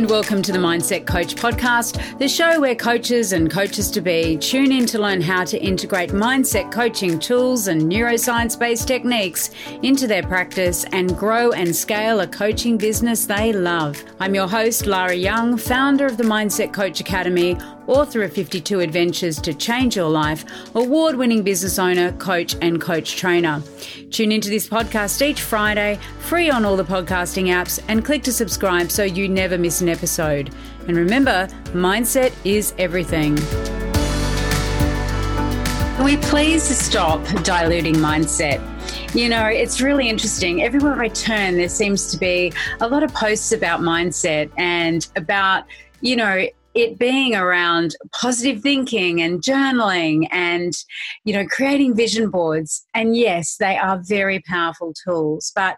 and welcome to the Mindset Coach podcast, the show where coaches and coaches to be tune in to learn how to integrate mindset coaching tools and neuroscience based techniques into their practice and grow and scale a coaching business they love. I'm your host, Lara Young, founder of the Mindset Coach Academy author of 52 Adventures to Change Your Life, award winning business owner, coach, and coach trainer. Tune into this podcast each Friday, free on all the podcasting apps, and click to subscribe so you never miss an episode. And remember, mindset is everything. We please stop diluting mindset. You know, it's really interesting. Everywhere I turn, there seems to be a lot of posts about mindset and about, you know, it being around positive thinking and journaling and you know creating vision boards. And yes they are very powerful tools but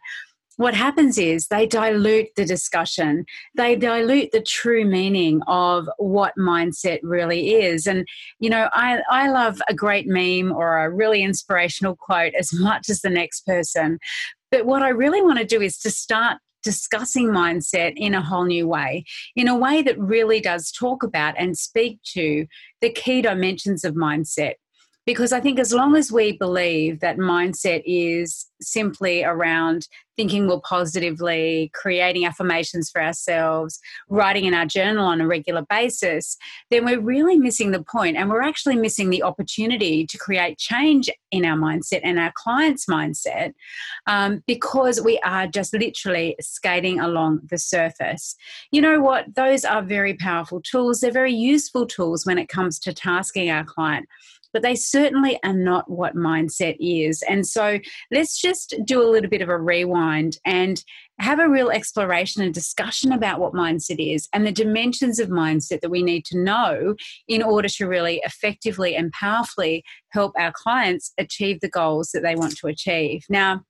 what happens is they dilute the discussion. They dilute the true meaning of what mindset really is. And you know i i love a great meme or a really inspirational quote as much as the next person. But what i really want to do is to start discussing mindset in a whole new way, in a way that really does talk about and speak to the key dimensions of mindset because I think as long as we believe that mindset is simply around thinking more positively, creating affirmations for ourselves, writing in our journal on a regular basis, then we're really missing the point and we're actually missing the opportunity to create change in our mindset and our clients' mindset um, because we are just literally skating along the surface. You know what? Those are very powerful tools. They're very useful tools when it comes to tasking our client but they certainly are not what mindset is. And so let's just do a little bit of a rewind and have a real exploration and discussion about what mindset is and the dimensions of mindset that we need to know in order to really effectively and powerfully help our clients achieve the goals that they want to achieve. Now,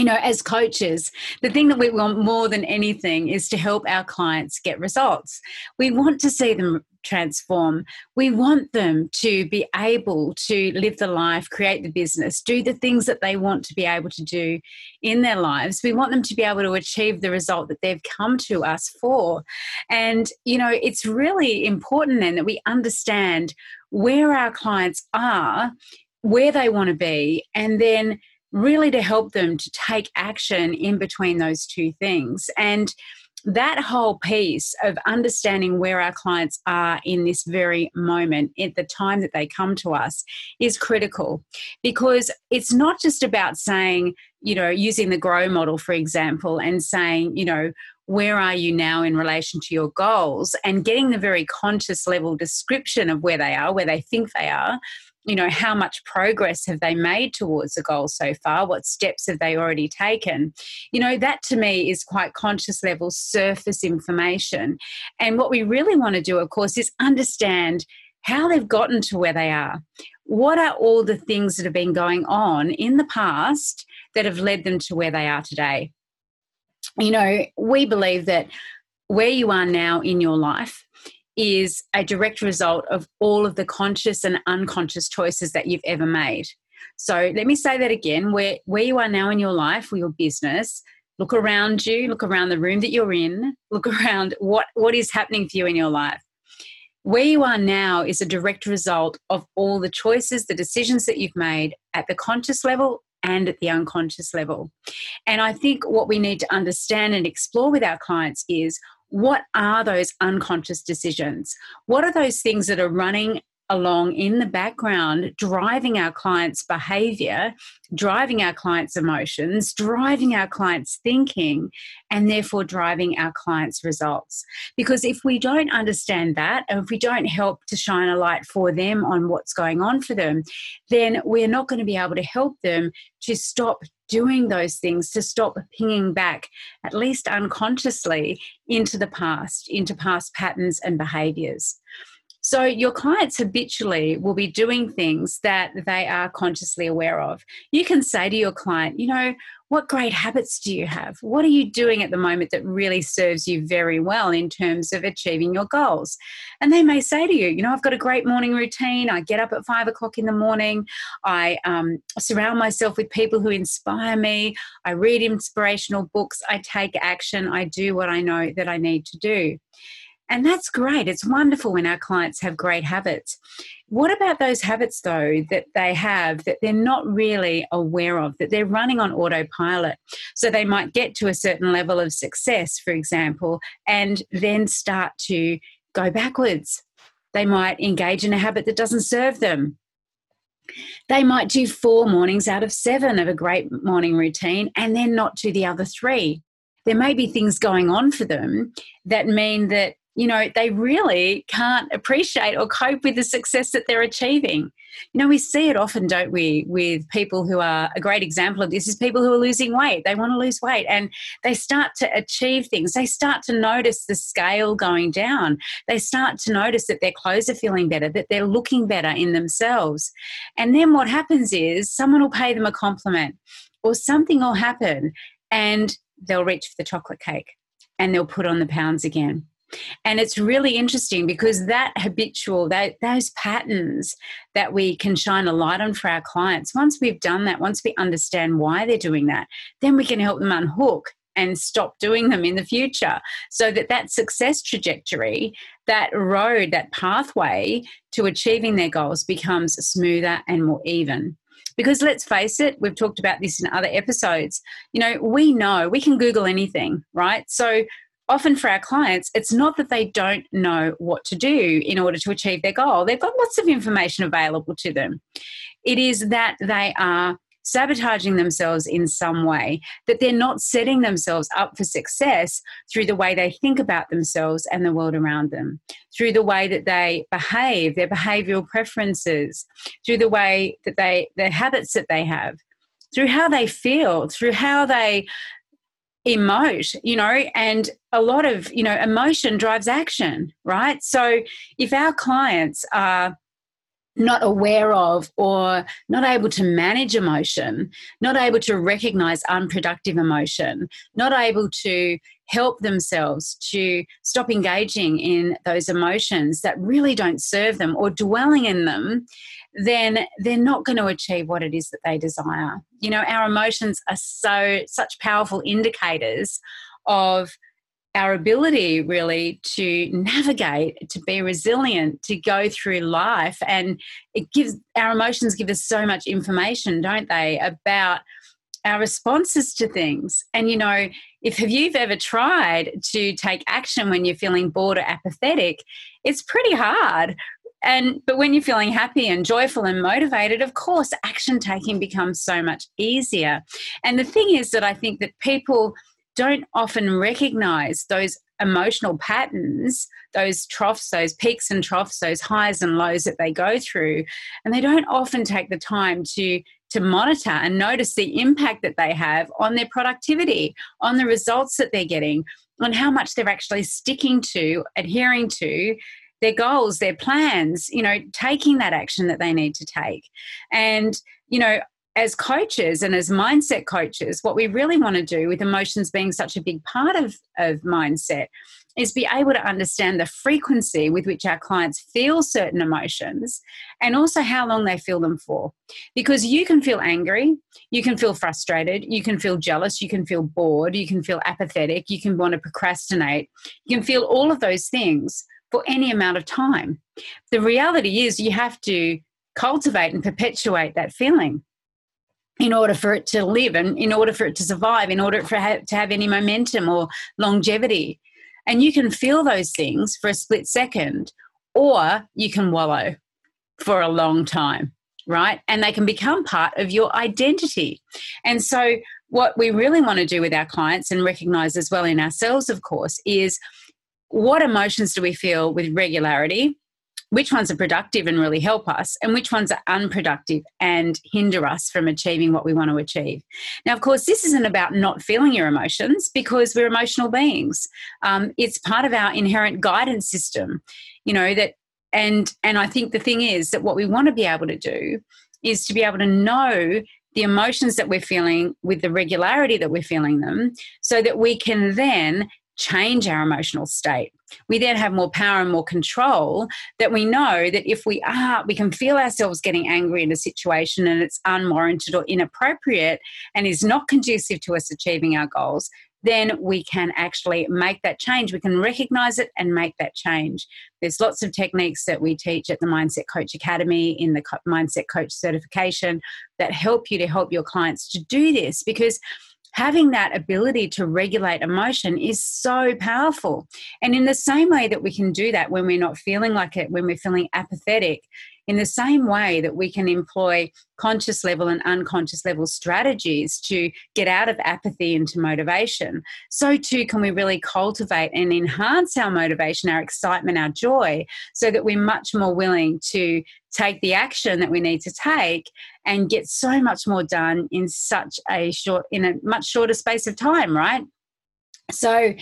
you know, as coaches, the thing that we want more than anything is to help our clients get results. We want to see them transform. We want them to be able to live the life, create the business, do the things that they want to be able to do in their lives. We want them to be able to achieve the result that they've come to us for. And, you know, it's really important then that we understand where our clients are, where they want to be, and then really to help them to take action in between those two things. And that whole piece of understanding where our clients are in this very moment at the time that they come to us is critical because it's not just about saying you know using the grow model for example and saying you know where are you now in relation to your goals and getting the very conscious level description of where they are where they think they are you know how much progress have they made towards the goal so far? What steps have they already taken? You know that to me is quite conscious level surface information. And what we really want to do of course is understand how they've gotten to where they are. What are all the things that have been going on in the past that have led them to where they are today? You know we believe that where you are now in your life is a direct result of all of the conscious and unconscious choices that you've ever made. So let me say that again where, where you are now in your life, or your business, look around you, look around the room that you're in, look around what, what is happening for you in your life. Where you are now is a direct result of all the choices, the decisions that you've made at the conscious level and at the unconscious level. And I think what we need to understand and explore with our clients is what are those unconscious decisions? What are those things that are running along in the background, driving our clients' behavior, driving our clients' emotions, driving our clients' thinking, and therefore driving our clients' results. Because if we don't understand that, and if we don't help to shine a light for them on what's going on for them, then we're not going to be able to help them to stop doing those things to stop pinging back, at least unconsciously, into the past, into past patterns and behaviors. So, your clients habitually will be doing things that they are consciously aware of. You can say to your client, you know, what great habits do you have? What are you doing at the moment that really serves you very well in terms of achieving your goals? And they may say to you, you know, I've got a great morning routine. I get up at five o'clock in the morning. I um, surround myself with people who inspire me. I read inspirational books. I take action. I do what I know that I need to do. And that's great. It's wonderful when our clients have great habits. What about those habits, though, that they have that they're not really aware of, that they're running on autopilot? So they might get to a certain level of success, for example, and then start to go backwards. They might engage in a habit that doesn't serve them. They might do four mornings out of seven of a great morning routine and then not do the other three. There may be things going on for them that mean that you know, they really can't appreciate or cope with the success that they're achieving. You know, we see it often, don't we, with people who are a great example of this is people who are losing weight. They want to lose weight and they start to achieve things. They start to notice the scale going down. They start to notice that their clothes are feeling better, that they're looking better in themselves. And then what happens is someone will pay them a compliment or something will happen and they'll reach for the chocolate cake and they'll put on the pounds again and it's really interesting because that habitual, that, those patterns that we can shine a light on for our clients, once we've done that, once we understand why they're doing that, then we can help them unhook and stop doing them in the future. So that that success trajectory that road that pathway to achieving their goals becomes smoother and more even. Because let's face it we've talked about this in other episodes you know we know we can google anything right? So often for our clients, it's not that they don't know what to do in order to achieve their goal. They've got lots of information available to them. It is that they are sabotaging themselves in some way, that they're not setting themselves up for success through the way they think about themselves and the world around them, through the way that they behave, their behavioral preferences, through the way that they, the habits that they have, through how they feel, through how they emote you know and a lot of you know emotion drives action right? So if our clients are not aware of or not able to manage emotion not able to recognize unproductive emotion not able to help themselves to stop engaging in those emotions that really don't serve them or dwelling in them then they're not going to achieve what it is that they desire. You know, our emotions are so such powerful indicators of our ability really to navigate to be resilient to go through life and it gives our emotions give us so much information don't they about our responses to things. And you know if have you've ever tried to take action when you're feeling bored or apathetic it's pretty hard. And but when you're feeling happy and joyful and motivated of course action taking becomes so much easier. And the thing is that i think that people don't often recognize those emotional patterns those troughs those peaks and troughs those highs and lows that they go through. And they don't often take the time to to monitor and notice the impact that they have on their productivity on the results that they're getting on how much they're actually sticking to adhering to their goals, their plans, you know, taking that action that they need to take. And, you know, as coaches and as mindset coaches, what we really want to do with emotions being such a big part of, of mindset is be able to understand the frequency with which our clients feel certain emotions and also how long they feel them for. Because you can feel angry, you can feel frustrated, you can feel jealous, you can feel bored, you can feel apathetic, you can want to procrastinate, you can feel all of those things for any amount of time. The reality is, you have to cultivate and perpetuate that feeling in order for it to live and in order for it to survive, in order for it to have any momentum or longevity. And you can feel those things for a split second, or you can wallow for a long time, right? And they can become part of your identity. And so, what we really want to do with our clients and recognize as well in ourselves, of course, is what emotions do we feel with regularity? Which ones are productive and really help us, and which ones are unproductive and hinder us from achieving what we want to achieve? Now, of course, this isn't about not feeling your emotions because we're emotional beings. Um, it's part of our inherent guidance system, you know, that and and I think the thing is that what we want to be able to do is to be able to know the emotions that we're feeling with the regularity that we're feeling them so that we can then change our emotional state. We then have more power and more control that we know that if we are, we can feel ourselves getting angry in a situation and it's unwarranted or inappropriate and is not conducive to us achieving our goals, then we can actually make that change. We can recognize it and make that change. There's lots of techniques that we teach at the Mindset Coach Academy in the Mindset Coach certification that help you to help your clients to do this because having that ability to regulate emotion is so powerful. And in the same way that we can do that when we're not feeling like it, when we're feeling apathetic, in the same way that we can employ conscious level and unconscious level strategies to get out of apathy into motivation, so too can we really cultivate and enhance our motivation, our excitement, our joy, so that we're much more willing to take the action that we need to take and get so much more done in such a short in a much shorter space of time right so,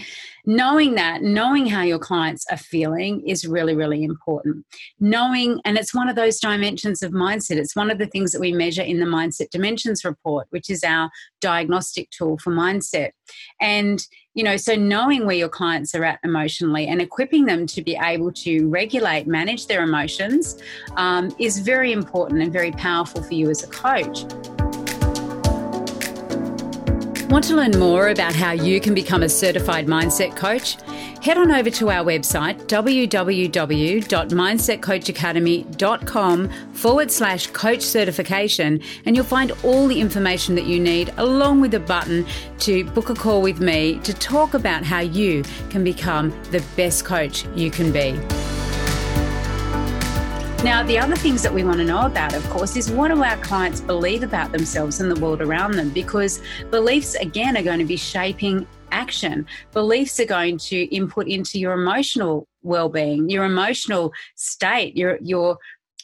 knowing that, knowing how your clients are feeling is really, really important. Knowing, and it's one of those dimensions of mindset. It's one of the things that we measure in the Mindset Dimensions report, which is our diagnostic tool for mindset. And, you know, so knowing where your clients are at emotionally and equipping them to be able to regulate, manage their emotions um, is very important and very powerful for you as a coach. Want to learn more about how you can become a certified mindset coach? Head on over to our website, www.mindsetcoachacademy.com forward slash coach certification, and you'll find all the information that you need, along with a button to book a call with me to talk about how you can become the best coach you can be. Now, the other things that we want to know about, of course, is what do our clients believe about themselves and the world around them? Because beliefs, again, are going to be shaping action. Beliefs are going to input into your emotional well-being, your emotional state, your your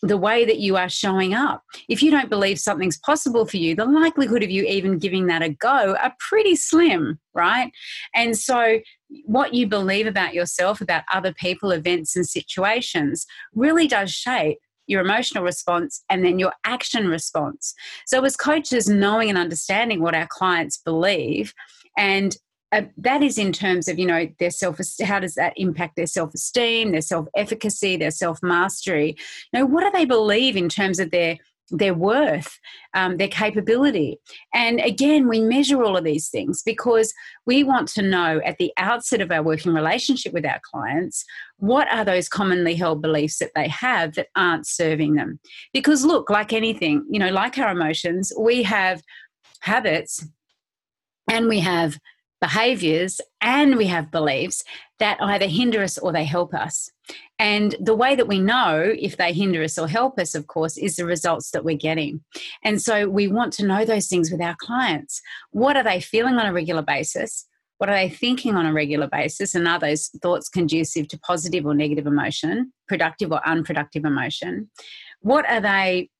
the way that you are showing up. If you don't believe something's possible for you, the likelihood of you even giving that a go are pretty slim, right? And so, what you believe about yourself, about other people, events, and situations really does shape your emotional response and then your action response. So, as coaches, knowing and understanding what our clients believe and uh, that is in terms of you know their self how does that impact their self-esteem their self-efficacy their self-mastery you know what do they believe in terms of their their worth, um, their capability. And again, we measure all of these things because we want to know at the outset of our working relationship with our clients what are those commonly held beliefs that they have that aren't serving them. Because, look, like anything, you know, like our emotions, we have habits and we have behaviors and we have beliefs that either hinder us or they help us. And the way that we know if they hinder us or help us, of course, is the results that we're getting. And so we want to know those things with our clients. What are they feeling on a regular basis? What are they thinking on a regular basis? And are those thoughts conducive to positive or negative emotion, productive or unproductive emotion? What are they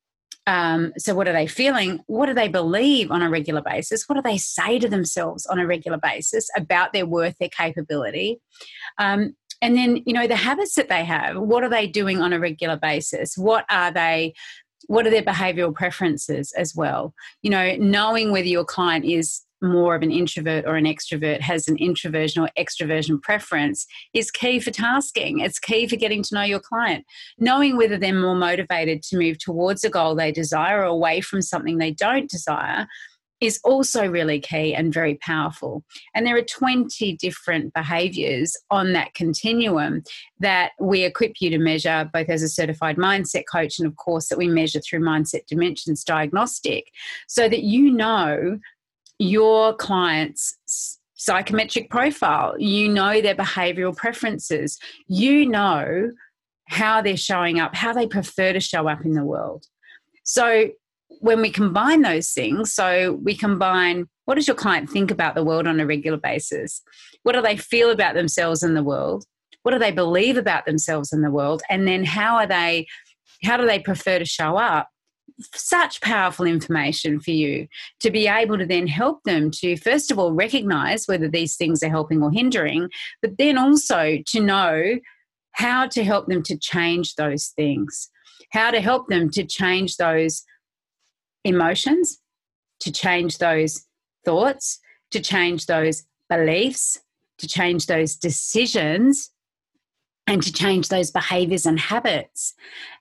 um, so, what are they feeling? What do they believe on a regular basis? What do they say to themselves on a regular basis about their worth, their capability? Um, and then, you know, the habits that they have, what are they doing on a regular basis? What are they? What are their behavioral preferences as well? You know, knowing whether your client is more of an introvert or an extrovert has an introversion or extroversion preference is key for tasking. It's key for getting to know your client. Knowing whether they're more motivated to move towards a goal they desire or away from something they don't desire is also really key and very powerful. And there are 20 different behaviors on that continuum that we equip you to measure, both as a certified mindset coach and, of course, that we measure through Mindset Dimensions Diagnostic, so that you know your client's psychometric profile, you know their behavioral preferences, you know how they're showing up, how they prefer to show up in the world. So when we combine those things, so we combine what does your client think about the world on a regular basis? What do they feel about themselves in the world? What do they believe about themselves in the world? And then how are they how do they prefer to show up? Such powerful information for you to be able to then help them to, first of all, recognize whether these things are helping or hindering, but then also to know how to help them to change those things, how to help them to change those emotions, to change those thoughts, to change those beliefs, to change those decisions, and to change those behaviors and habits.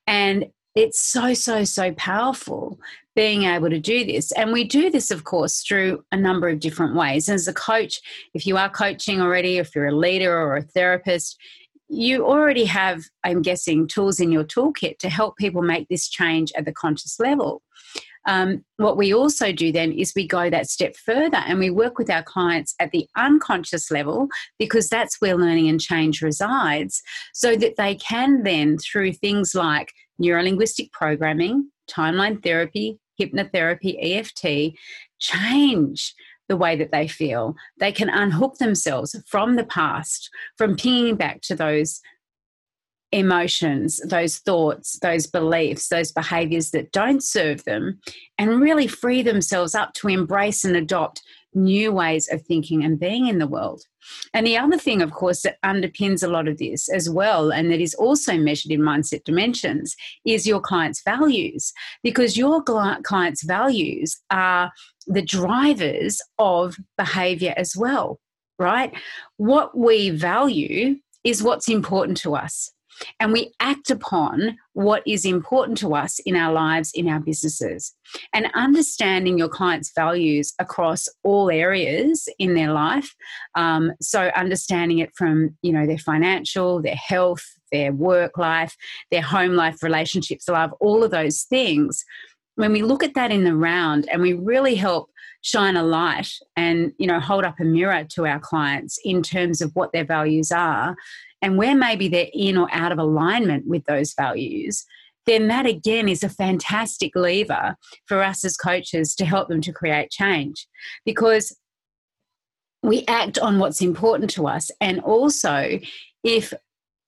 And it's so, so, so powerful being able to do this. And we do this, of course, through a number of different ways. As a coach, if you are coaching already, if you're a leader or a therapist, you already have, I'm guessing, tools in your toolkit to help people make this change at the conscious level. Um, what we also do then is we go that step further and we work with our clients at the unconscious level because that's where learning and change resides, so that they can then, through things like neurolinguistic programming, timeline therapy, hypnotherapy, EFT, change the way that they feel. They can unhook themselves from the past, from pinging back to those emotions, those thoughts, those beliefs, those behaviors that don't serve them, and really free themselves up to embrace and adopt new ways of thinking and being in the world. And the other thing, of course, that underpins a lot of this as well, and that is also measured in mindset dimensions, is your client's values. Because your client's values are the drivers of behavior as well, right? What we value is what's important to us and we act upon what is important to us in our lives, in our businesses. And understanding your client's values across all areas in their life. Um, so understanding it from, you know, their financial, their health, their work life, their home life, relationships, love, all of those things. When we look at that in the round and we really help shine a light and you know hold up a mirror to our clients in terms of what their values are and where maybe they're in or out of alignment with those values, then that again is a fantastic lever for us as coaches to help them to create change because we act on what's important to us. And also, if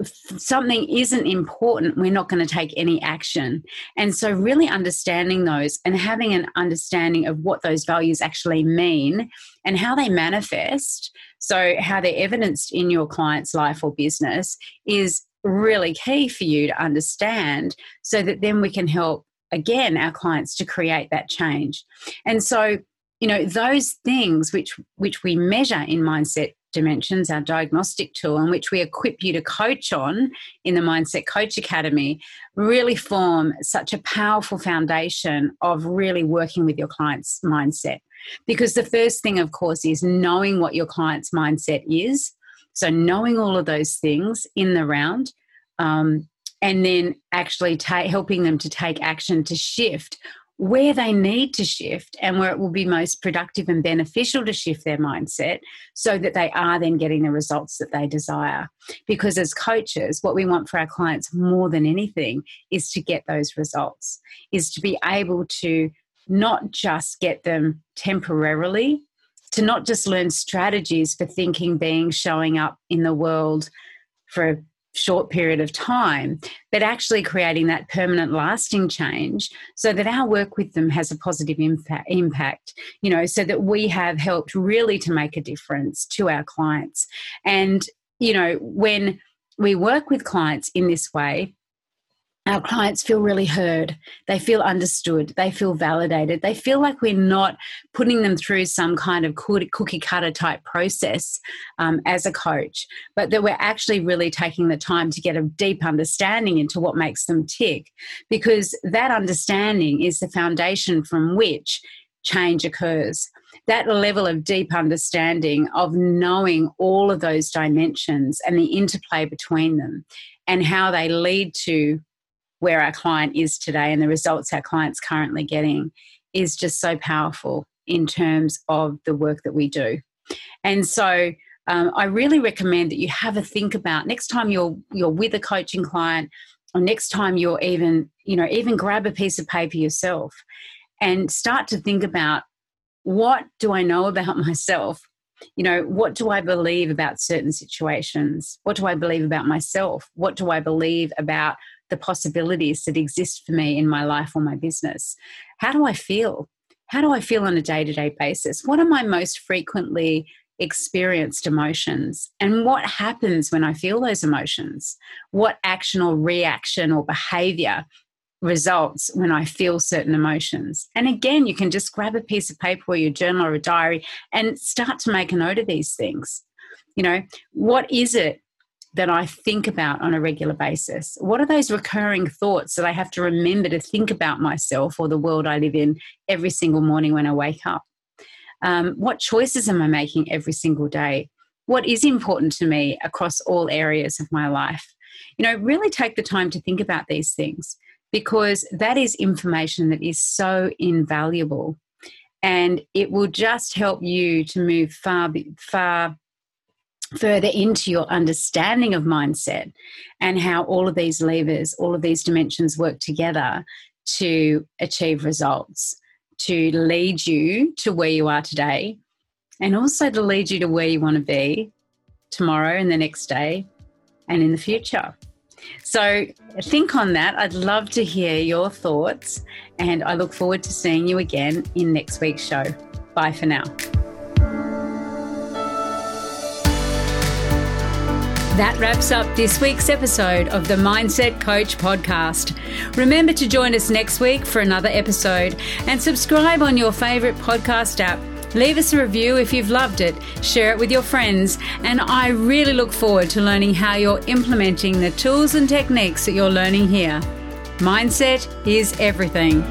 something isn't important, we're not going to take any action. And so, really understanding those and having an understanding of what those values actually mean and how they manifest, so how they're evidenced in your client's life or business, is really key for you to understand so that then we can help again our clients to create that change. And so, you know, those things which which we measure in mindset dimensions, our diagnostic tool, and which we equip you to coach on in the Mindset Coach Academy, really form such a powerful foundation of really working with your client's mindset. Because the first thing, of course, is knowing what your client's mindset is. So, knowing all of those things in the round. Um, and then actually ta- helping them to take action to shift where they need to shift and where it will be most productive and beneficial to shift their mindset so that they are then getting the results that they desire. Because as coaches, what we want for our clients more than anything is to get those results, is to be able to not just get them temporarily, to not just learn strategies for thinking, being, showing up in the world for short period of time, but actually creating that permanent, lasting change so that our work with them has a positive impact, you know, so that we have helped really to make a difference to our clients. And, you know, when we work with clients in this way, our clients feel really heard. They feel understood. They feel validated. They feel like we're not putting them through some kind of cookie cutter type process um, as a coach, but that we're actually really taking the time to get a deep understanding into what makes them tick. Because that understanding is the foundation from which change occurs. That level of deep understanding of knowing all of those dimensions and the interplay between them and how they lead to where our client is today and the results our client's currently getting is just so powerful in terms of the work that we do. And so um, I really recommend that you have a think about next time you're you're with a coaching client or next time you're even, you know, even grab a piece of paper yourself and start to think about what do I know about myself? You know, what do I believe about certain situations? What do I believe about myself? What do I believe about the possibilities that exist for me in my life or my business. How do I feel? How do I feel on a day to day basis? What are my most frequently experienced emotions and what happens when I feel those emotions, what action or reaction or behavior results when I feel certain emotions. And again, you can just grab a piece of paper or your journal or a diary and start to make a note of these things. You know, what is it that I think about on a regular basis? What are those recurring thoughts that I have to remember to think about myself or the world I live in every single morning when I wake up? Um, what choices am I making every single day? What is important to me across all areas of my life? You know, really take the time to think about these things because that is information that is so invaluable and it will just help you to move far far further into your understanding of mindset and how all of these levers all of these dimensions work together to achieve results to lead you to where you are today and also to lead you to where you want to be tomorrow and the next day and in the future so think on that. I'd love to hear your thoughts, and I look forward to seeing you again in next week's show. Bye for now. That wraps up this week's episode of the Mindset Coach podcast. Remember to join us next week for another episode and subscribe on your favorite podcast app Leave us a review if you've loved it, share it with your friends, and I really look forward to learning how you're implementing the tools and techniques that you're learning here. Mindset is everything.